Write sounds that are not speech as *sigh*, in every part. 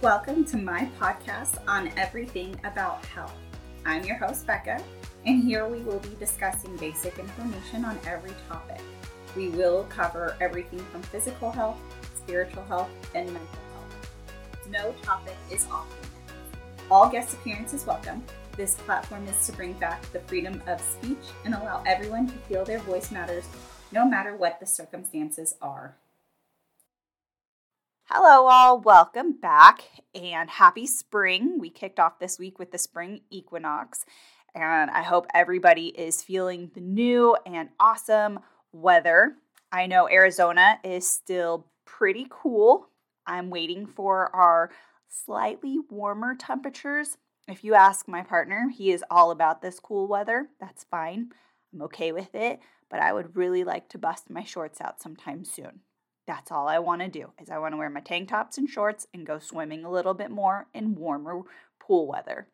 Welcome to my podcast on everything about health. I'm your host, Becca, and here we will be discussing basic information on every topic. We will cover everything from physical health, spiritual health, and mental health. No topic is off limits. All guest appearances welcome. This platform is to bring back the freedom of speech and allow everyone to feel their voice matters no matter what the circumstances are. Hello, all. Welcome back and happy spring. We kicked off this week with the spring equinox, and I hope everybody is feeling the new and awesome weather. I know Arizona is still pretty cool. I'm waiting for our slightly warmer temperatures. If you ask my partner, he is all about this cool weather. That's fine. I'm okay with it, but I would really like to bust my shorts out sometime soon. That's all I want to do. Is I want to wear my tank tops and shorts and go swimming a little bit more in warmer pool weather.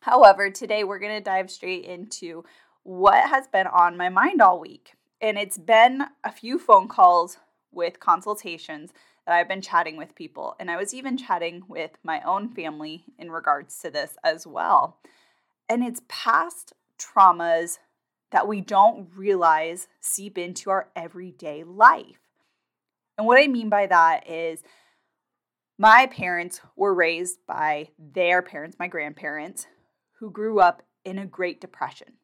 However, today we're going to dive straight into what has been on my mind all week. And it's been a few phone calls with consultations that I've been chatting with people. And I was even chatting with my own family in regards to this as well. And it's past traumas that we don't realize seep into our everyday life. And what I mean by that is my parents were raised by their parents, my grandparents, who grew up in a Great Depression.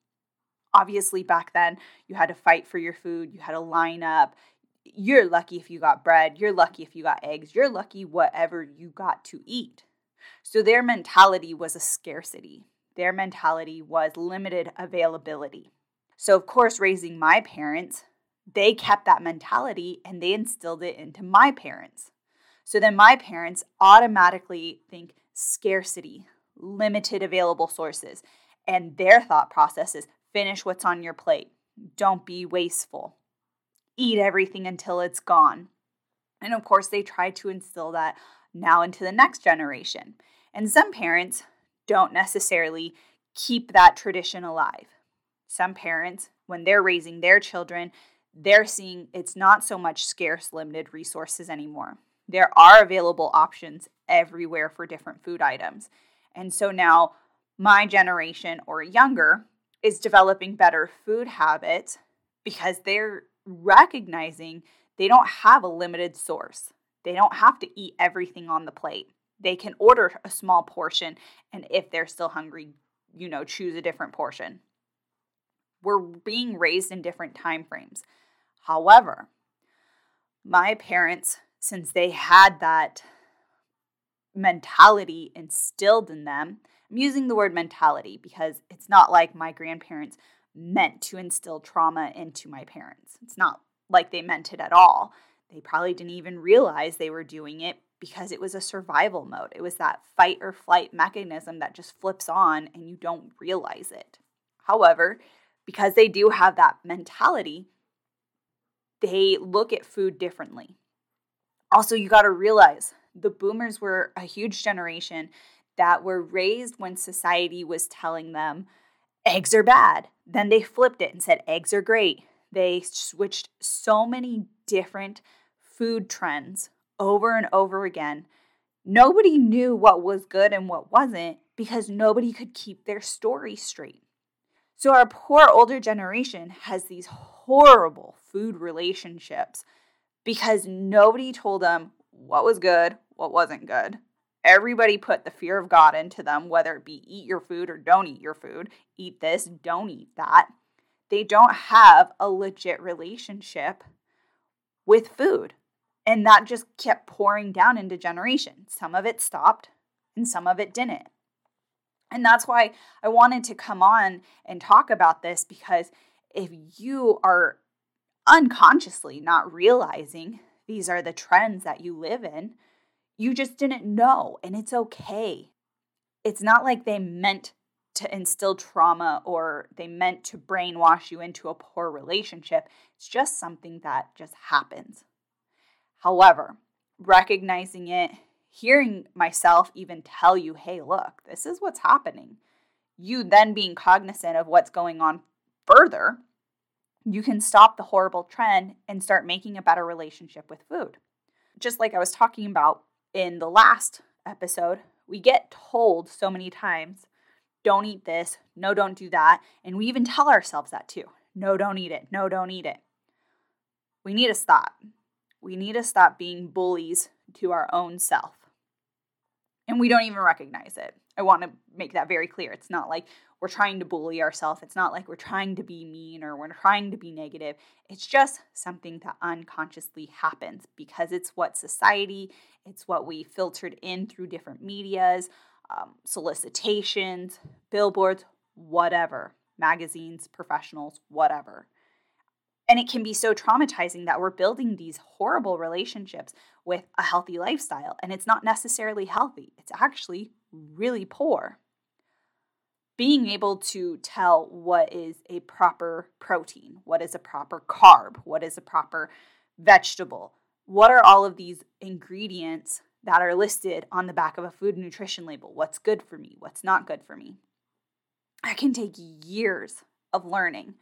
Obviously, back then, you had to fight for your food, you had to line up. You're lucky if you got bread, you're lucky if you got eggs, you're lucky whatever you got to eat. So their mentality was a scarcity. Their mentality was limited availability. So, of course, raising my parents, they kept that mentality and they instilled it into my parents. So then my parents automatically think scarcity, limited available sources, and their thought process is finish what's on your plate. Don't be wasteful. Eat everything until it's gone. And of course, they try to instill that now into the next generation. And some parents don't necessarily keep that tradition alive. Some parents, when they're raising their children, they're seeing it's not so much scarce, limited resources anymore. There are available options everywhere for different food items. And so now my generation or younger is developing better food habits because they're recognizing they don't have a limited source. They don't have to eat everything on the plate. They can order a small portion and if they're still hungry, you know, choose a different portion. We're being raised in different time frames. However, my parents, since they had that mentality instilled in them, I'm using the word mentality because it's not like my grandparents meant to instill trauma into my parents. It's not like they meant it at all. They probably didn't even realize they were doing it because it was a survival mode. It was that fight or flight mechanism that just flips on and you don't realize it. However, because they do have that mentality, they look at food differently. Also, you got to realize the boomers were a huge generation that were raised when society was telling them eggs are bad. Then they flipped it and said eggs are great. They switched so many different food trends over and over again. Nobody knew what was good and what wasn't because nobody could keep their story straight. So, our poor older generation has these horrible food relationships because nobody told them what was good, what wasn't good. Everybody put the fear of God into them, whether it be eat your food or don't eat your food, eat this, don't eat that. They don't have a legit relationship with food. And that just kept pouring down into generations. Some of it stopped and some of it didn't. And that's why I wanted to come on and talk about this because if you are unconsciously not realizing these are the trends that you live in, you just didn't know, and it's okay. It's not like they meant to instill trauma or they meant to brainwash you into a poor relationship. It's just something that just happens. However, recognizing it, hearing myself even tell you, hey, look, this is what's happening, you then being cognizant of what's going on further you can stop the horrible trend and start making a better relationship with food. Just like I was talking about in the last episode, we get told so many times don't eat this, no, don't do that. And we even tell ourselves that too no, don't eat it, no, don't eat it. We need to stop. We need to stop being bullies to our own self. And we don't even recognize it. I want to make that very clear. It's not like we're trying to bully ourselves. It's not like we're trying to be mean or we're trying to be negative. It's just something that unconsciously happens because it's what society, it's what we filtered in through different medias, um, solicitations, billboards, whatever, magazines, professionals, whatever. And it can be so traumatizing that we're building these horrible relationships with a healthy lifestyle. And it's not necessarily healthy, it's actually really poor. Being able to tell what is a proper protein, what is a proper carb, what is a proper vegetable, what are all of these ingredients that are listed on the back of a food nutrition label? What's good for me? What's not good for me? I can take years of learning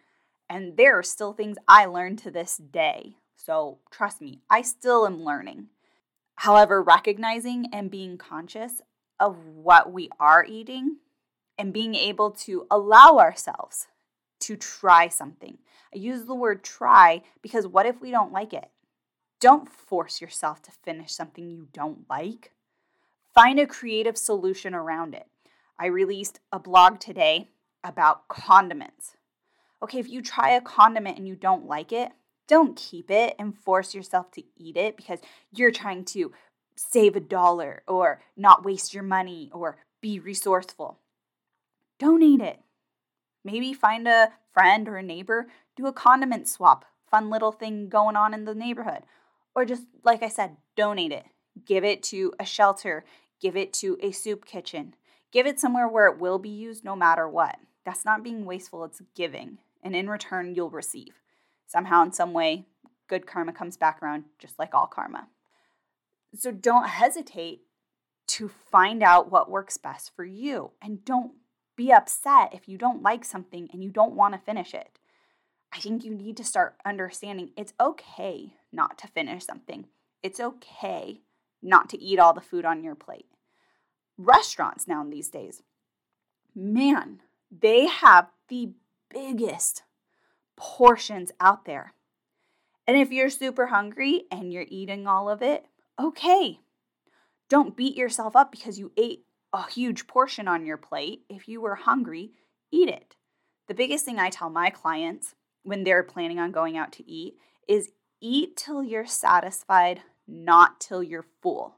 and there are still things I learn to this day. So trust me, I still am learning. However, recognizing and being conscious of what we are eating and being able to allow ourselves to try something. I use the word try because what if we don't like it? Don't force yourself to finish something you don't like. Find a creative solution around it. I released a blog today about condiments okay, if you try a condiment and you don't like it, don't keep it and force yourself to eat it because you're trying to save a dollar or not waste your money or be resourceful. Donate it. Maybe find a friend or a neighbor, do a condiment swap, fun little thing going on in the neighborhood. Or just, like I said, donate it. Give it to a shelter, give it to a soup kitchen, give it somewhere where it will be used no matter what. That's not being wasteful, it's giving and in return, you'll receive. Somehow, in some way, good karma comes back around, just like all karma. So don't hesitate to find out what works best for you. And don't be upset if you don't like something and you don't want to finish it. I think you need to start understanding it's okay not to finish something. It's okay not to eat all the food on your plate. Restaurants now in these days, man, they have the biggest portions out there. And if you're super hungry and you're eating all of it, okay. Don't beat yourself up because you ate a huge portion on your plate. If you were hungry, eat it. The biggest thing I tell my clients when they're planning on going out to eat is eat till you're satisfied, not till you're full.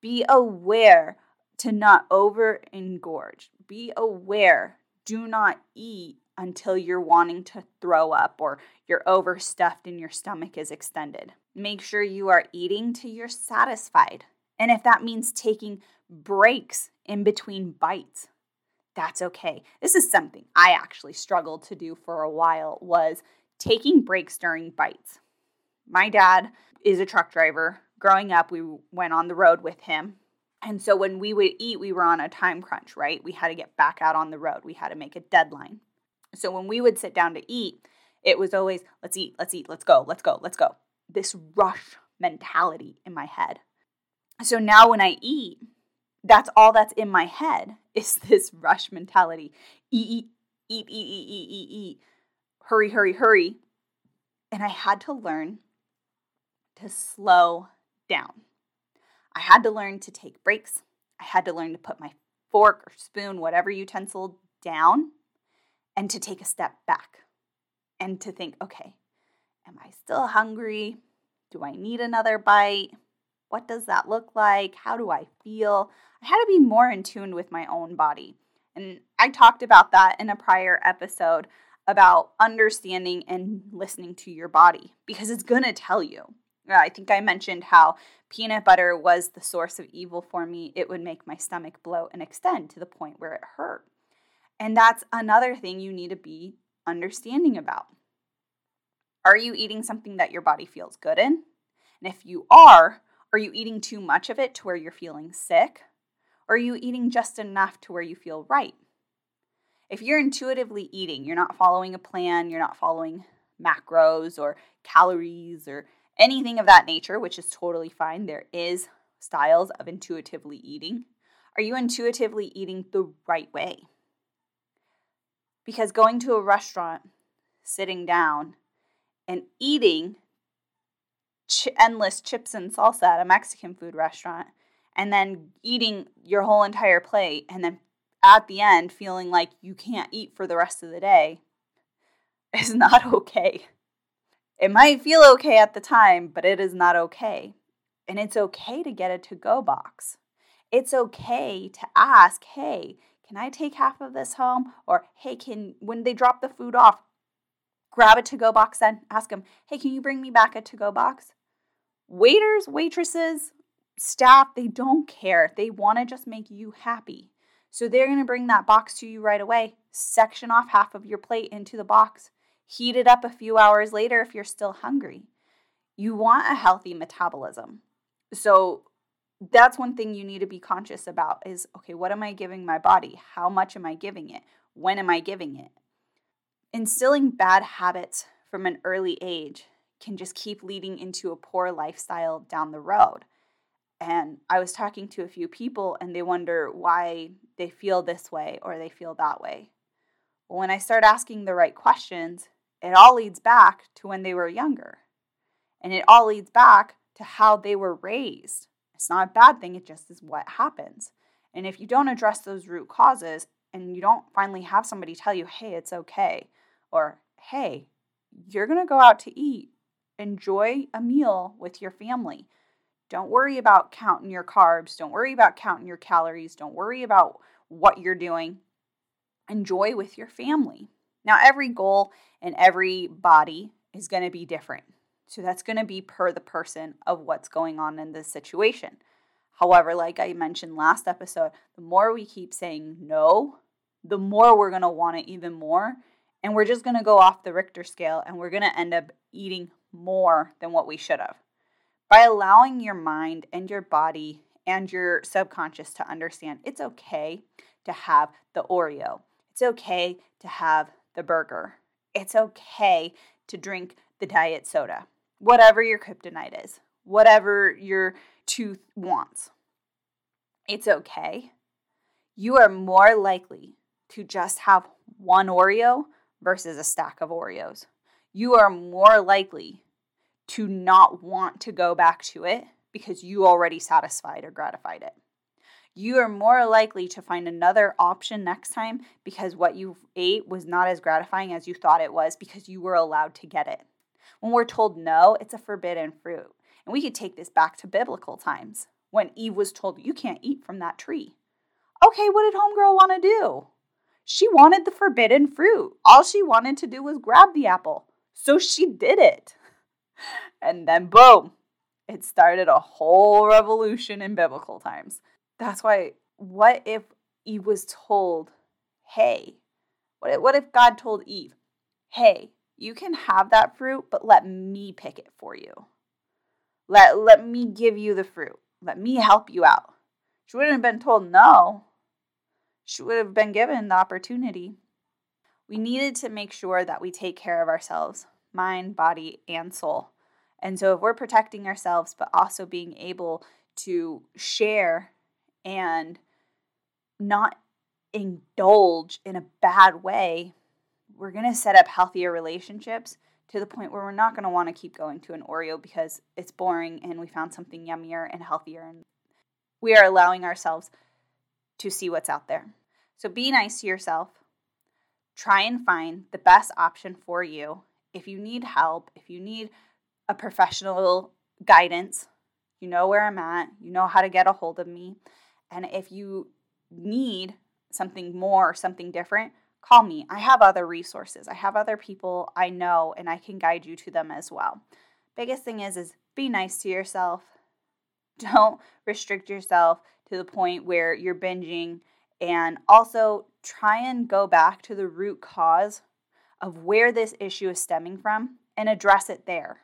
Be aware to not over engorge. Be aware. Do not eat until you're wanting to throw up or you're overstuffed and your stomach is extended. Make sure you are eating till you're satisfied. And if that means taking breaks in between bites, that's okay. This is something I actually struggled to do for a while was taking breaks during bites. My dad is a truck driver. Growing up, we went on the road with him. And so when we would eat, we were on a time crunch, right? We had to get back out on the road. We had to make a deadline. So when we would sit down to eat, it was always, let's eat, let's eat, let's go, let's go, let's go. This rush mentality in my head. So now when I eat, that's all that's in my head *laughs* is this rush mentality. Eat, eat, eat, eat, eat, eat, eat, eat. Hurry, hurry, hurry. And I had to learn to slow down. I had to learn to take breaks. I had to learn to put my fork or spoon, whatever utensil, down and to take a step back and to think, okay, am I still hungry? Do I need another bite? What does that look like? How do I feel? I had to be more in tune with my own body. And I talked about that in a prior episode about understanding and listening to your body because it's going to tell you. I think I mentioned how peanut butter was the source of evil for me. It would make my stomach bloat and extend to the point where it hurt. And that's another thing you need to be understanding about. Are you eating something that your body feels good in? And if you are, are you eating too much of it to where you're feeling sick? Or are you eating just enough to where you feel right? If you're intuitively eating, you're not following a plan, you're not following macros or calories or anything of that nature, which is totally fine. There is styles of intuitively eating? Are you intuitively eating the right way? Because going to a restaurant, sitting down, and eating ch- endless chips and salsa at a Mexican food restaurant, and then eating your whole entire plate, and then at the end feeling like you can't eat for the rest of the day *laughs* is not okay. It might feel okay at the time, but it is not okay. And it's okay to get a to go box. It's okay to ask, hey, can I take half of this home? Or, hey, can, when they drop the food off, grab a to go box then. Ask them, hey, can you bring me back a to go box? Waiters, waitresses, staff, they don't care. They want to just make you happy. So they're going to bring that box to you right away, section off half of your plate into the box, heat it up a few hours later if you're still hungry. You want a healthy metabolism. So that's one thing you need to be conscious about is okay, what am I giving my body? How much am I giving it? When am I giving it? Instilling bad habits from an early age can just keep leading into a poor lifestyle down the road. And I was talking to a few people and they wonder why they feel this way or they feel that way. Well, when I start asking the right questions, it all leads back to when they were younger. And it all leads back to how they were raised. It's not a bad thing, it just is what happens. And if you don't address those root causes and you don't finally have somebody tell you, hey, it's okay, or hey, you're to go out to eat, enjoy a meal with your family. Don't worry about counting your carbs. Don't worry about counting your calories. Don't worry about what you're doing. Enjoy with your family. Now, every goal and every body is going to be different. So that's going to be per the person of what's going on in this situation. However, like I mentioned last episode, the more we keep saying no, the more we're going to want it even more. And we're just going to go off the Richter scale and we're going to end up eating more than what we should have. By allowing your mind and your body and your subconscious to understand it's okay to have the Oreo, it's okay to have the burger, it's okay to drink the diet soda whatever your kryptonite is, whatever your tooth wants. It's okay. You are more likely to just have one Oreo versus a stack of Oreos. You are more likely to not want to go back to it because you already satisfied or gratified it. You are more likely to find another option next time because what you ate was not as gratifying as you thought it was because you were allowed to get it. When we're told no, it's a forbidden fruit. And we could take this back to biblical times when Eve was told, You can't eat from that tree. Okay, what did Homegirl want to do? She wanted the forbidden fruit. All she wanted to do was grab the apple. So she did it. *laughs* And then, boom, it started a whole revolution in biblical times. That's why, what if Eve was told, Hey, what if, what if God told Eve, Hey, you can have that fruit, but let me pick it for you. Let, let me give you the fruit. Let me help you out. She wouldn't have been told no. She would have been given the opportunity. We needed to make sure that we take care of ourselves, mind, body, and soul. And so, if we're protecting ourselves, but also being able to share and not indulge in a bad way we're going to set up healthier relationships to the point where we're not going to want to keep going to an Oreo because it's boring and we found something yummier and healthier. And we are allowing ourselves to see what's out there. So be nice to yourself. Try and find the best option for you. If you need help, if you need a professional guidance, you know where I'm at, you know how to get a hold of me. And if you need something more, something different, call me. I have other resources. I have other people I know and I can guide you to them as well. Biggest thing is is be nice to yourself. *laughs* Don't restrict yourself to the point where you're binging and also try and go back to the root cause of where this issue is stemming from and address it there.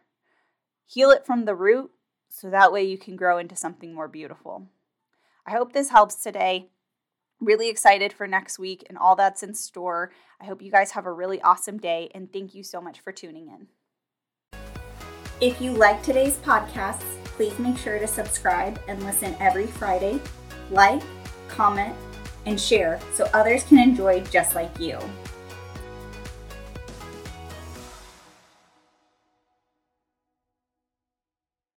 Heal it from the root so that way you can grow into something more beautiful. I hope this helps today. Really excited for next week and all that's in store. I hope you guys have a really awesome day and thank you so much for tuning in. If you like today's podcast, please make sure to subscribe and listen every Friday. Like, comment, and share so others can enjoy just like you.